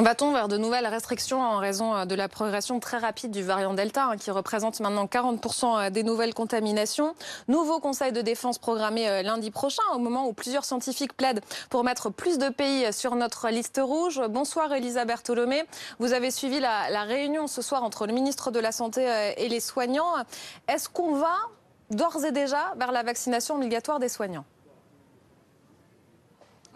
Va-t-on vers de nouvelles restrictions en raison euh, de la progression très rapide du variant Delta, hein, qui représente maintenant 40% euh, des nouvelles contaminations? Nouveau conseil de défense programmé euh, lundi prochain, au moment où plusieurs scientifiques plaident pour mettre plus de pays sur notre liste rouge. Bonsoir Elisabeth Tolomé. Vous avez suivi la, la réunion ce soir entre le ministre de la Santé et les soignants. Est-ce qu'on va d'ores et déjà vers la vaccination obligatoire des soignants?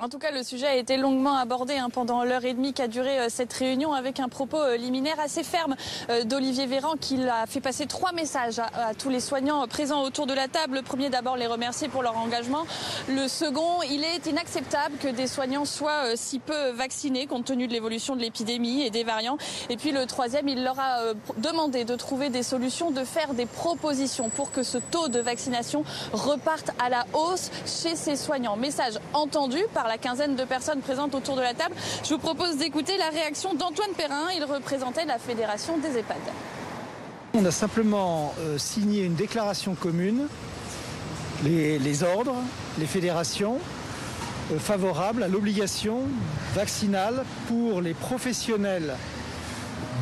En tout cas, le sujet a été longuement abordé hein, pendant l'heure et demie qu'a duré euh, cette réunion avec un propos euh, liminaire assez ferme euh, d'Olivier Véran qui a fait passer trois messages à, tous les soignants présents autour de la table. Le premier, d'abord, les remercier pour leur engagement. Le second, il est inacceptable que des soignants soient si peu vaccinés compte tenu de l'évolution de l'épidémie et des variants. Et puis le troisième, il leur a demandé de trouver des solutions, de faire des propositions pour que ce taux de vaccination reparte à la hausse chez ces soignants. Message entendu par la quinzaine de personnes présentes autour de la table. Je vous propose d'écouter la réaction d'Antoine Perrin. Il représentait la Fédération des EHPAD. On a simplement euh, signé une déclaration commune, les, ordres, les fédérations, euh, favorables à l'obligation vaccinale pour les professionnels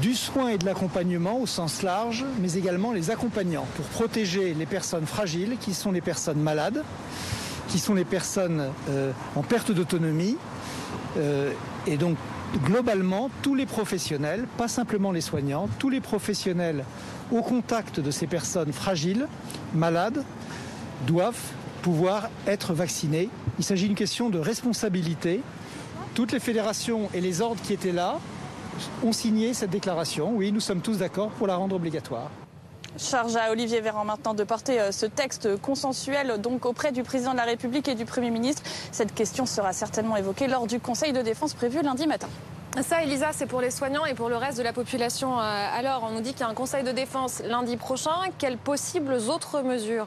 du soin et de l'accompagnement au sens large, mais également les accompagnants, pour protéger les personnes fragiles qui sont les personnes malades qui sont les personnes euh, en perte d'autonomie. Euh, et donc, globalement, tous les professionnels, pas simplement les soignants, tous les professionnels au contact de ces personnes fragiles, malades, doivent pouvoir être vaccinés. Il s'agit d'une question de responsabilité. Toutes les fédérations et les ordres qui étaient là ont signé cette déclaration. Oui, nous sommes tous d'accord pour la rendre obligatoire. Charge à Olivier Véran maintenant de porter euh, ce texte consensuel donc auprès du président de la République et du Premier ministre. Cette question sera certainement évoquée lors du Conseil de défense prévu lundi matin. Ça, Elisa, c'est pour les soignants et pour le reste de la population. Euh, alors, on nous dit qu'il y a un Conseil de défense lundi prochain. Quelles possibles autres mesures?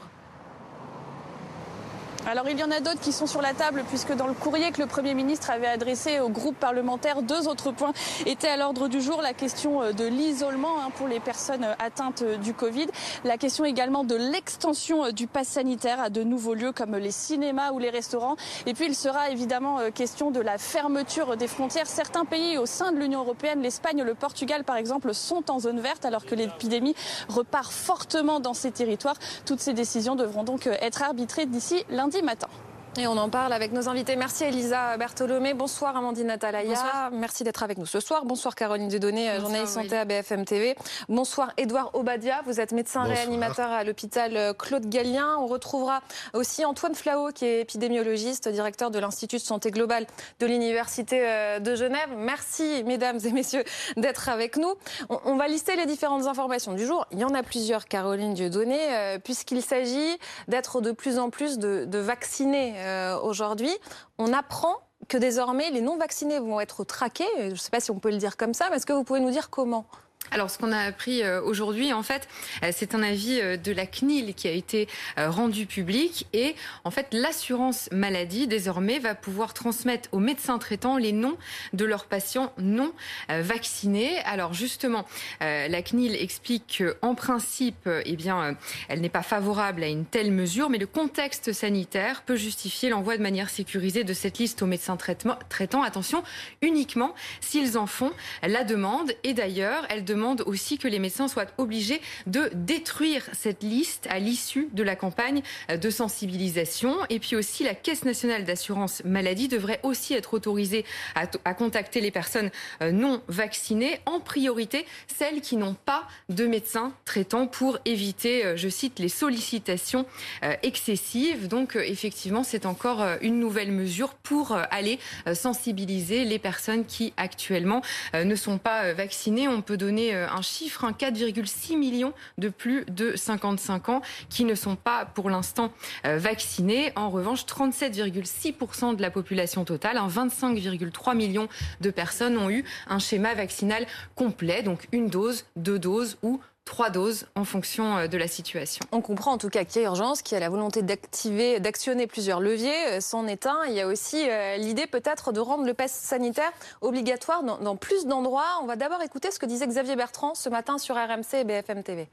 Alors il y en a d'autres qui sont sur la table puisque dans le courrier que le Premier ministre avait adressé au groupe parlementaire, deux autres points étaient à l'ordre du jour. La question euh, de l'isolement hein, pour les personnes euh, atteintes euh, du Covid. La question également de l'extension du pass sanitaire à de nouveaux lieux comme les cinémas ou les restaurants. Et puis il sera évidemment question de la fermeture des frontières. Certains pays au sein de l'Union européenne, l'Espagne, le Portugal par exemple, sont en zone verte alors que l'épidémie repart fortement dans ces territoires. Toutes ces décisions devront donc être arbitrées d'ici lundi matin. Et on en parle avec nos invités. Merci Elisa Bertholomé. Bonsoir Amandine Atalaya. Merci d'être avec nous ce soir. Bonsoir Caroline Dudonné, journaliste santé à BFM TV. Bonsoir Edouard Obadia. Vous êtes médecin réanimateur à l'hôpital euh, Claude Gallien. On retrouvera aussi Antoine Flao, qui est épidémiologiste, directeur de l'Institut de santé globale de l'Université euh, de Genève. Merci mesdames et messieurs d'être avec nous. On va lister les différentes informations du jour. Il y en a plusieurs, Caroline Dieudonné, euh, puisqu'il s'agit d'être de plus en plus de, de vaccinés euh, aujourd'hui, on apprend que désormais les non vaccinés vont être traqués. Je ne sais pas si on peut le dire comme ça, mais est-ce que vous pouvez nous dire comment? Alors, ce qu'on a appris euh, aujourd'hui, en fait, euh, c'est un avis euh, de la CNIL qui a été rendu public. Et, en fait, l'assurance maladie, désormais, va pouvoir transmettre aux médecins traitants les noms de leurs patients non vaccinés. Alors, justement, la CNIL explique qu'en principe, eh bien, elle n'est pas favorable à une telle mesure, mais le contexte sanitaire peut justifier l'envoi de manière sécurisée de cette liste aux médecins traitants. Attention, uniquement s'ils en font la demande. Et d'ailleurs, elle demande aussi que les médecins soient obligés de détruire cette liste à l'issue de la campagne de sensibilisation. Et puis aussi, la Caisse nationale d'assurance maladie devrait aussi être autorisée à, contacter les personnes euh, non vaccinées, en priorité celles qui n'ont pas de médecin traitant pour éviter, euh, je cite, les sollicitations euh, excessives. Donc effectivement, c'est encore une nouvelle mesure pour aller sensibiliser les personnes qui actuellement ne sont pas vaccinées. On peut donner euh, un chiffre, 4,6 millions de plus de 55 ans qui ne sont pas pour l'instant euh, vaccinés. En revanche, 37,6% de la population totale, 25,3 millions de personnes ont eu un schéma vaccinal complet, donc une dose, deux doses ou trois doses en fonction euh, de la situation. On comprend en tout cas qu'il y a urgence, qu'il y a la volonté d'activer, d'actionner plusieurs leviers. Euh, c'en est un. Il y a aussi euh, l'idée peut-être de rendre le pass sanitaire obligatoire dans, plus d'endroits. On va d'abord écouter ce que disait Xavier Bertrand ce matin sur RMC et BFM TV.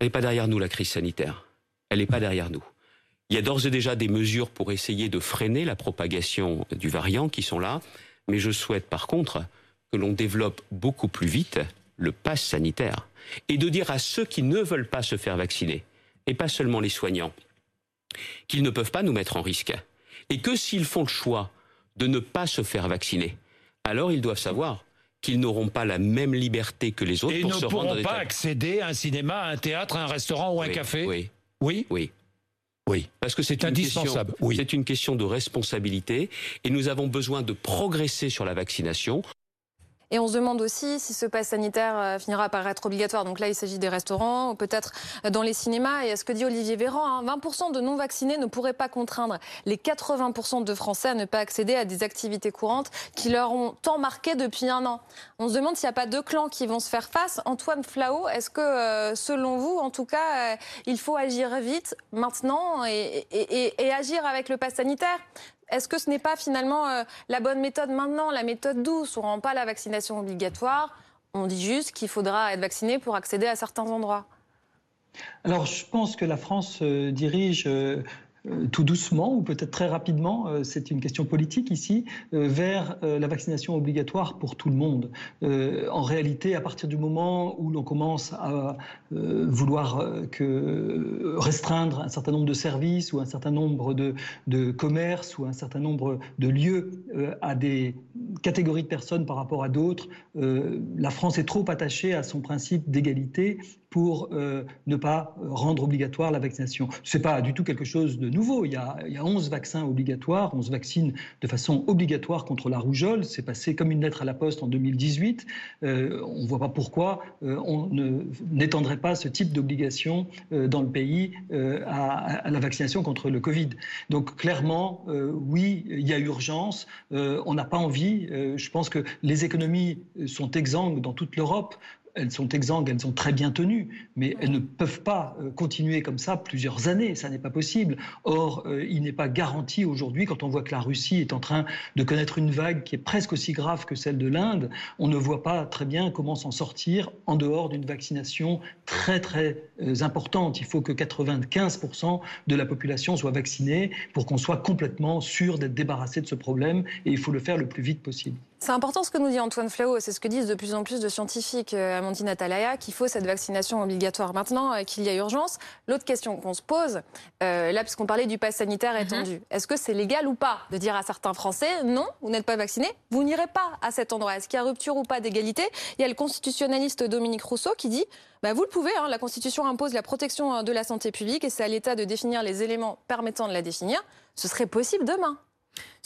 Elle n'est pas derrière nous, la crise sanitaire. Elle n'est pas derrière nous. Il y a d'ores et déjà des mesures pour essayer de freiner la propagation du variant qui sont là. Mais je souhaite par contre que l'on développe beaucoup plus vite le pass sanitaire et de dire à ceux qui ne veulent pas se faire vacciner, et pas seulement les soignants, qu'ils ne peuvent pas nous mettre en risque. Et que s'ils font le choix de ne pas se faire vacciner, alors ils doivent savoir qu'ils n'auront pas la même liberté que les autres et pour ne se rendre pourront pas accéder à un cinéma, à un théâtre, à un restaurant ou un café Oui. Oui Oui. Oui. Parce que c'est indispensable. oui. C'est une question de responsabilité et nous avons besoin de progresser sur la vaccination. Et on se demande aussi si ce pass sanitaire euh, finira par être obligatoire. Donc là, il s'agit des restaurants ou peut-être euh, dans les cinémas. Et ce que dit Olivier Véran, 20% hein, de non-vaccinés ne pourraient pas contraindre les 80% de Français à ne pas accéder à des activités courantes qui leur ont tant marqué depuis un an. On se demande s'il n'y a pas deux clans qui vont se faire face. Antoine Flao, est-ce que, euh, selon vous, en tout cas, il faut agir vite, maintenant, et, et agir avec le pass sanitaire? Est-ce que ce n'est pas finalement euh, la bonne méthode maintenant, la méthode douce On ne rend pas la vaccination obligatoire, on dit juste qu'il faudra être vacciné pour accéder à certains endroits? Alors je pense que la France euh, dirige euh, tout doucement ou peut-être très rapidement, euh, c'est une question politique ici, euh, vers la vaccination obligatoire pour tout le monde. En réalité, à partir du moment où l'on commence à vouloir restreindre un certain nombre de services ou un certain nombre de commerces ou un certain nombre de lieux à des catégories de personnes par rapport à d'autres, la France est trop attachée à son principe d'égalité pour ne pas rendre obligatoire la vaccination. Ce n'est pas du tout quelque chose de nouveau. Il y, a, il y a 11 vaccins obligatoires, 11 vaccine de façon obligatoire contre la rougeole. C'est passé comme une lettre à la poste en 2018. Euh, on ne voit pas pourquoi euh, on n'étendrait pas ce type d'obligation euh, dans le pays à, à, la vaccination contre le Covid. Donc clairement, oui, il y a urgence. on n'a pas envie. je pense que les économies sont exsangues dans toute l'Europe elles sont exsangues, elles sont très bien tenues, mais elles ne peuvent pas euh, continuer comme ça plusieurs années, ça n'est pas possible. Or, euh, il n'est pas garanti aujourd'hui, quand on voit que la Russie est en train de connaître une vague qui est presque aussi grave que celle de l'Inde, on ne voit pas très bien comment s'en sortir en dehors d'une vaccination très très euh, importante. Il faut que 95% de la population soit vaccinée pour qu'on soit complètement sûr d'être débarrassé de ce problème, et il faut le faire le plus vite possible. C'est important ce que nous dit Antoine Flao, c'est ce que disent de plus en plus de scientifiques, euh, Amandine Atalaya, qu'il faut cette vaccination obligatoire maintenant, euh, qu'il y a urgence. L'autre question qu'on se pose, euh, là, puisqu'on parlait du pass sanitaire mhm. étendu, est-ce que c'est légal ou pas de dire à certains Français, non, vous n'êtes pas vacciné, vous n'irez pas à cet endroit? Est-ce qu'il y a rupture ou pas d'égalité? Il y a le constitutionnaliste Dominique Rousseau qui dit, bah, vous le pouvez, hein, la Constitution impose la protection de la santé publique et c'est à l'État de définir les éléments permettant de la définir. Ce serait possible demain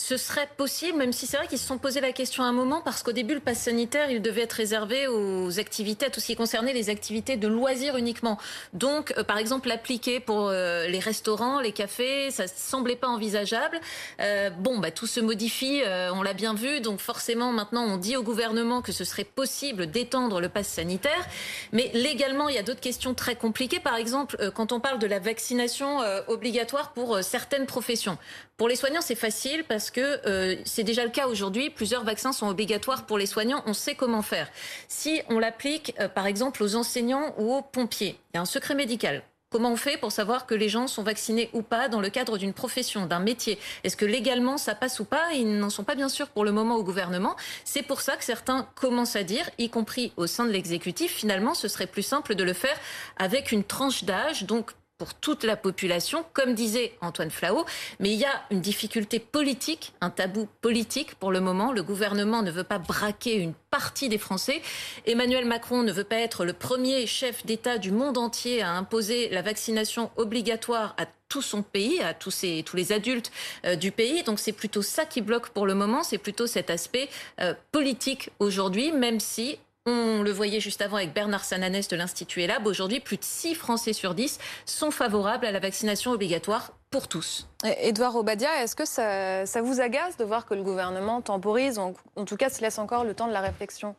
ce serait possible, même si c'est vrai qu'ils se sont posé la question à un moment, parce qu'au début, le pass sanitaire, il devait être réservé aux activités, à tout ce qui concernait les activités de loisirs uniquement. Donc, euh, par exemple, l'appliquer pour euh, les restaurants, les cafés, ça semblait pas envisageable. Euh, bon, bah, tout se modifie, on l'a bien vu, donc forcément, maintenant, on dit au gouvernement que ce serait possible d'étendre le pass sanitaire. Mais légalement, il y a d'autres questions très compliquées. Par exemple, quand on parle de la vaccination obligatoire pour certaines professions. Pour les soignants, c'est facile parce que euh, c'est déjà le cas aujourd'hui. Plusieurs vaccins sont obligatoires pour les soignants. On sait comment faire. Si on l'applique, euh, par exemple, aux enseignants ou aux pompiers, il y a un secret médical. Comment on fait pour savoir que les gens sont vaccinés ou pas dans le cadre d'une profession, d'un métier? Est-ce que légalement ça passe ou pas? Ils n'en sont pas bien sûrs pour le moment au gouvernement. C'est pour ça que certains commencent à dire, y compris au sein de l'exécutif, finalement ce serait plus simple de le faire avec une tranche d'âge, donc pour toute la population, comme disait Antoine Flao. Mais il y a une difficulté politique, un tabou politique pour le moment. Le gouvernement ne veut pas braquer une partie des Français. Emmanuel Macron ne veut pas être le premier chef d'État du monde entier à imposer la vaccination obligatoire à tout son pays, à tous, tous les adultes euh, du pays. Donc c'est plutôt ça qui bloque pour le moment, c'est plutôt cet aspect euh, politique aujourd'hui, même si on le voyait juste avant avec Bernard Sananès de l'Institut ELAB. Aujourd'hui, plus de 6 Français sur 10 sont favorables à la vaccination obligatoire pour tous. Edouard Obadia, est-ce que ça, vous agace de voir que le gouvernement temporise, en, en tout cas se laisse encore le temps de la réflexion?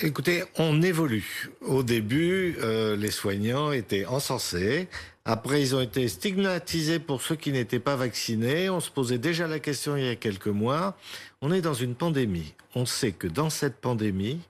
Écoutez, on évolue. Au début, euh, les soignants étaient encensés. Après, ils ont été stigmatisés pour ceux qui n'étaient pas vaccinés. On se posait déjà la question il y a quelques mois. On est dans une pandémie. On sait que dans cette pandémie,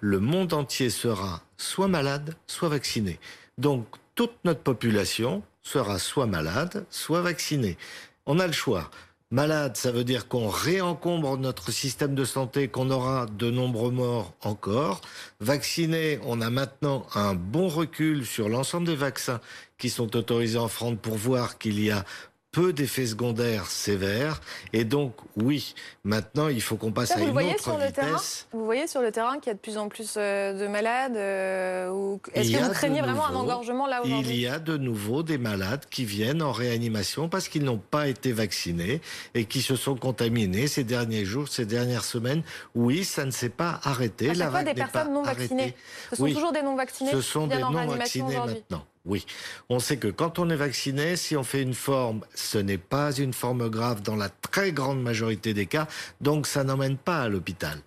le monde entier sera soit malade, soit vacciné. Donc, toute notre population sera soit malade, soit vaccinée. On a le choix. Malade, ça veut dire qu'on réencombre notre système de santé, qu'on aura de nombreux morts encore. Vacciné, on a maintenant un bon recul sur l'ensemble des vaccins qui sont autorisés en France pour voir qu'il y a peu d'effets secondaires sévères. Et donc, oui, maintenant, il faut qu'on passe à une autre sur vitesse. Le terrain? Vous voyez sur le terrain qu'il y a de plus en plus euh, de malades euh, Est-ce que vous craignez vraiment un engorgement là aujourd'hui? Il y a de nouveau des malades qui viennent en réanimation parce qu'ils n'ont pas été vaccinés et qui se sont contaminés ces derniers jours, ces dernières semaines. Oui, ça ne s'est pas arrêté. À chaque fois, des personnes non vaccinées. Ce sont toujours des non vaccinés Ce sont des non vaccinés maintenant. Oui, on sait que quand on est vacciné, si on fait une forme, ce n'est pas une forme grave dans la très grande majorité des cas, donc ça n'emmène pas à l'hôpital.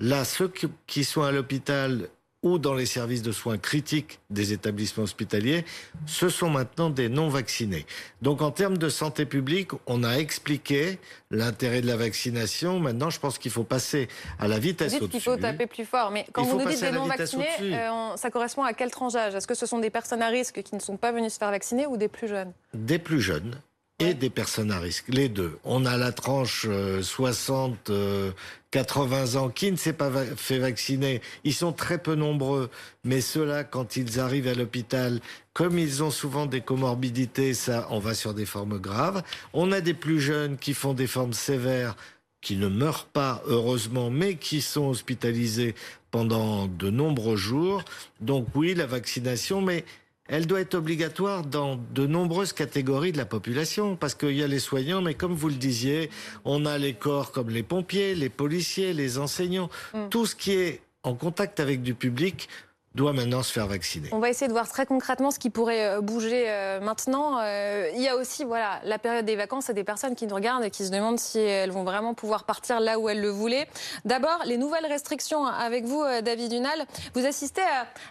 Là, ceux qui sont à l'hôpital ou dans les services de soins critiques des établissements hospitaliers, ce sont maintenant des non-vaccinés. Donc en termes de santé publique, on a expliqué l'intérêt de la vaccination. Maintenant, je pense qu'il faut passer à la vitesse au-dessus. qu'il faut taper plus fort. Mais quand vous nous dites des non-vaccinés, euh, ça correspond à quel tranche d'âge? Est-ce que ce sont des personnes à risque qui ne sont pas venues se faire vacciner ou des plus jeunes? Des plus jeunes et des personnes à risque, les deux. On a la tranche 60, euh, 80 euh, ans qui ne s'est pas fait vacciner. Ils sont très peu nombreux, mais ceux-là, quand ils arrivent à l'hôpital, comme ils ont souvent des comorbidités, ça, on va sur des formes graves. On a des plus jeunes qui font des formes sévères qui ne meurent pas, heureusement, mais qui sont hospitalisés pendant de nombreux jours. Donc oui, la vaccination, mais elle doit être obligatoire dans de nombreuses catégories de la population, parce qu'il y a les soignants, mais comme vous le disiez, on a les corps comme les pompiers, les policiers, les enseignants, mm. tout ce qui est en contact avec du public doit maintenant se faire vacciner. On va essayer de voir très concrètement ce qui pourrait euh, bouger euh, maintenant. Euh, il y a aussi voilà, la période des vacances et des personnes qui nous regardent et qui se demandent si elles vont vraiment pouvoir partir là où elles le voulaient. D'abord, les nouvelles restrictions avec vous, David Dunal. Vous assistez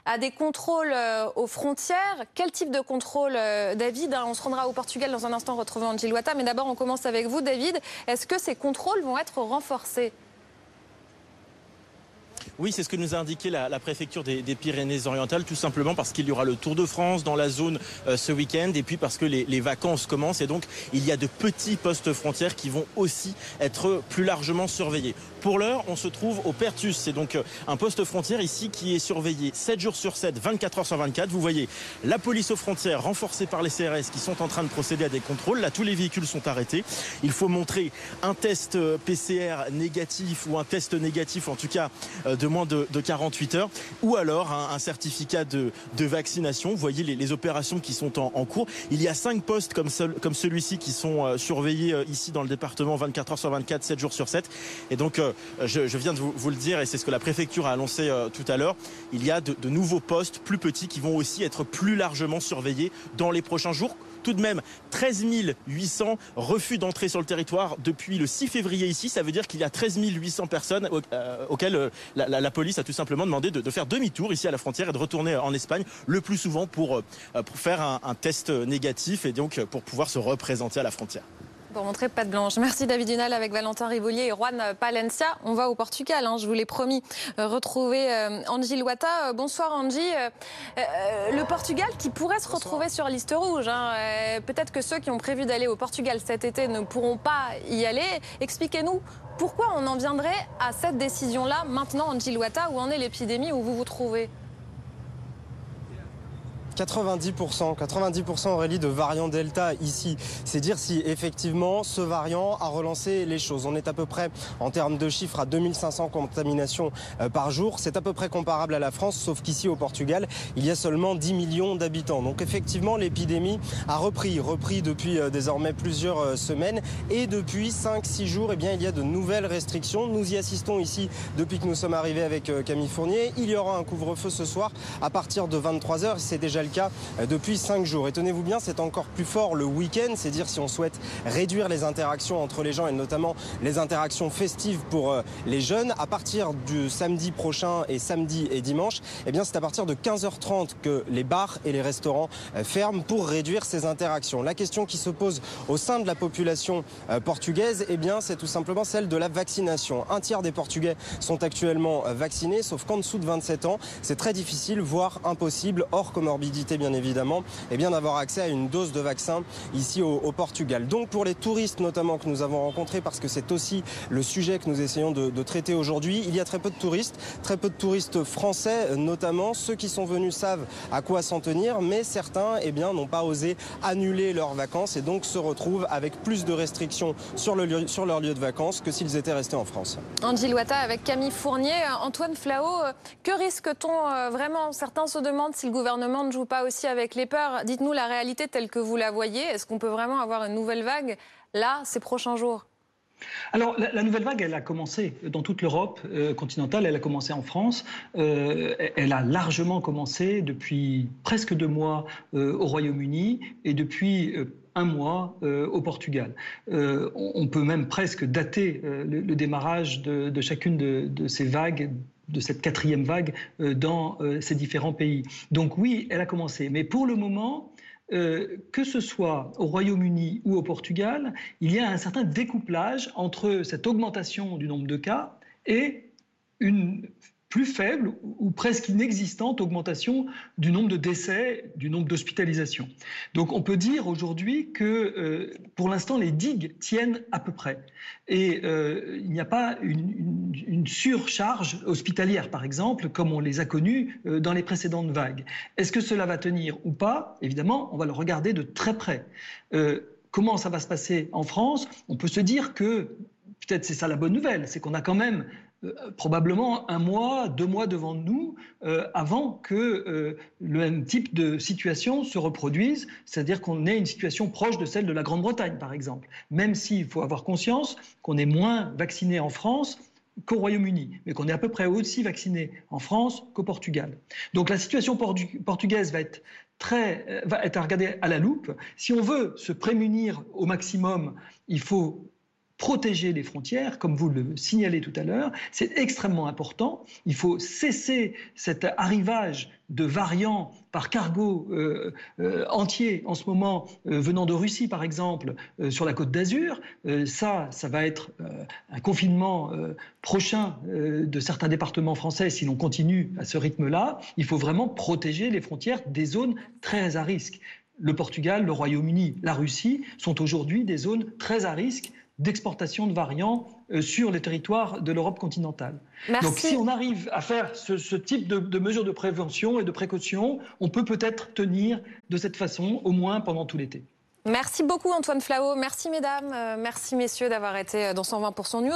à, des contrôles aux frontières. Quel type de contrôle, David On se rendra au Portugal dans un instant, retrouver Angie Loata. Mais d'abord, on commence avec vous, David. Est-ce que ces contrôles vont être renforcés? Oui, c'est ce que nous a indiqué la, préfecture des, Pyrénées-Orientales, tout simplement parce qu'il y aura le Tour de France dans la zone euh, ce week-end et puis parce que les, les, vacances commencent et donc il y a de petits postes frontières qui vont aussi être plus largement surveillés. Pour l'heure, on se trouve au Pertus. C'est donc euh, un poste frontière ici qui est surveillé 7 jours sur 7, 24 heures sur 24. Vous voyez la police aux frontières renforcée par les CRS qui sont en train de procéder à des contrôles. Là, tous les véhicules sont arrêtés. Il faut montrer un test euh, PCR négatif ou un test négatif, en tout cas euh, de moins de, 48 heures, ou alors un, certificat de, vaccination. Vous voyez les, opérations qui sont en, cours. Il y a cinq postes comme, celui-ci qui sont surveillés ici dans le département 24 heures sur 24, 7 jours sur 7. Et donc, je, viens de vous, le dire et c'est ce que la préfecture a annoncé euh, tout à l'heure. Il y a de, nouveaux postes plus petits qui vont aussi être plus largement surveillés dans les prochains jours tout de même 13 800 refus d'entrée sur le territoire depuis le 6 février ici. Ça veut dire qu'il y a 13 800 personnes euh, auxquelles euh, la, police a tout simplement demandé de, faire demi-tour ici à la frontière et de retourner en Espagne le plus souvent pour, faire un test négatif et donc pour pouvoir se représenter à la frontière. Pour montrer pas de blanche. Merci David Dunal avec Valentin Rivolier et Juan Palencia. On va au Portugal, hein, je vous l'ai promis. Euh, retrouver euh, Angie Luata. Euh, bonsoir Angie. le Portugal qui pourrait se retrouver sur liste rouge. Hein. Peut-être que ceux qui ont prévu d'aller au Portugal cet été ne pourront pas y aller. Expliquez-nous pourquoi on en viendrait à cette décision-là maintenant, Angie Luata, où en est l'épidémie, où vous vous trouvez? 90%, 90% Aurélie de variant Delta ici. C'est dire si effectivement ce variant a relancé les choses. On est à peu près en termes de chiffres à 2500 contaminations euh, par jour. C'est à peu près comparable à la France, sauf qu'ici au Portugal, il y a seulement 10 millions d'habitants. Donc effectivement, l'épidémie a repris, repris depuis euh, désormais plusieurs euh, semaines. Et depuis 5-6 jours, eh bien, il y a de nouvelles restrictions. Nous y assistons ici depuis que nous sommes arrivés avec Camille Fournier. Il y aura un couvre-feu ce soir à partir de 23h. C'est déjà le cas euh, depuis 5 jours. Et tenez-vous bien, c'est encore plus fort le week-end, c'est dire si on souhaite réduire les interactions entre les gens et notamment les interactions festives pour euh, les jeunes. À partir du samedi prochain et samedi et dimanche, eh bien c'est à partir de 15h30 que les bars et les restaurants euh, ferment pour réduire ces interactions. La question qui se pose au sein de la population portugaise, eh bien c'est tout simplement celle de la vaccination. Un tiers des Portugais sont actuellement vaccinés, sauf qu'en dessous de 27 ans, c'est très difficile, voire impossible, hors comorbidité bien évidemment, et bien d'avoir accès à une dose de vaccin ici au, Portugal. Donc pour les touristes notamment que nous avons rencontrés, parce que c'est aussi le sujet que nous essayons de, traiter aujourd'hui, il y a très peu de touristes, très peu de touristes français notamment. Ceux qui sont venus savent à quoi s'en tenir, mais certains eh bien, n'ont pas osé annuler leurs vacances et donc se retrouvent avec plus de restrictions sur, leur lieu de vacances que s'ils étaient restés en France. Angie Loata avec Camille Fournier. Antoine Flao, que risque-t-on euh, vraiment? Certains se demandent si le gouvernement ne joue pas aussi avec les peurs. Dites-nous la réalité telle que vous la voyez. Est-ce qu'on peut vraiment avoir une nouvelle vague là, ces prochains jours? Alors, la, nouvelle vague, elle a commencé dans toute l'Europe euh, continentale, elle a commencé en France, euh, elle a largement commencé depuis presque deux mois euh, au Royaume-Uni et depuis un mois au Portugal. On, peut même presque dater le, démarrage de, chacune de, ces vagues de cette quatrième vague dans ces différents pays. Donc oui, elle a commencé. Mais pour le moment, euh, que ce soit au Royaume-Uni ou au Portugal, il y a un certain découplage entre cette augmentation du nombre de cas et une plus faible ou presque inexistante augmentation du nombre de décès, du nombre d'hospitalisations. Donc on peut dire aujourd'hui que euh, pour l'instant les digues tiennent à peu près. Et euh, il n'y a pas une, surcharge hospitalière, par exemple, comme on les a connues euh, dans les précédentes vagues. Est-ce que cela va tenir ou pas? Évidemment, on va le regarder de très près. Comment ça va se passer en France? On peut se dire que peut-être c'est ça la bonne nouvelle, c'est qu'on a quand même probablement un mois, deux mois devant nous euh, avant que euh, le même type de situation se reproduise, c'est-à-dire qu'on ait une situation proche de celle de la Grande-Bretagne, par exemple. Même s'il faut avoir conscience qu'on est moins vacciné en France qu'au Royaume-Uni, mais qu'on est à peu près aussi vacciné en France qu'au Portugal. Donc la situation portu portugaise va être très, va être à regarder à la loupe. Si on veut se prémunir au maximum, il faut protéger les frontières, comme vous le signalez tout à l'heure. C'est extrêmement important. Il faut cesser cet arrivage de variants par cargo euh, euh, entier en ce moment euh, venant de Russie par exemple euh, sur la côte d'Azur ça ça va être un confinement prochain de certains départements français si l'on continue à ce rythme là il faut vraiment protéger les frontières des zones très à risque le Portugal, le Royaume-Uni, la Russie sont aujourd'hui des zones très à risque d'exportation de variants euh, sur les territoires de l'Europe continentale. Merci. Donc si on arrive à faire ce, ce type de, de, mesures de prévention et de précaution, on peut peut-être tenir de cette façon au moins pendant tout l'été. Merci beaucoup Antoine Flao, merci mesdames, euh, merci messieurs d'avoir été dans 120% News.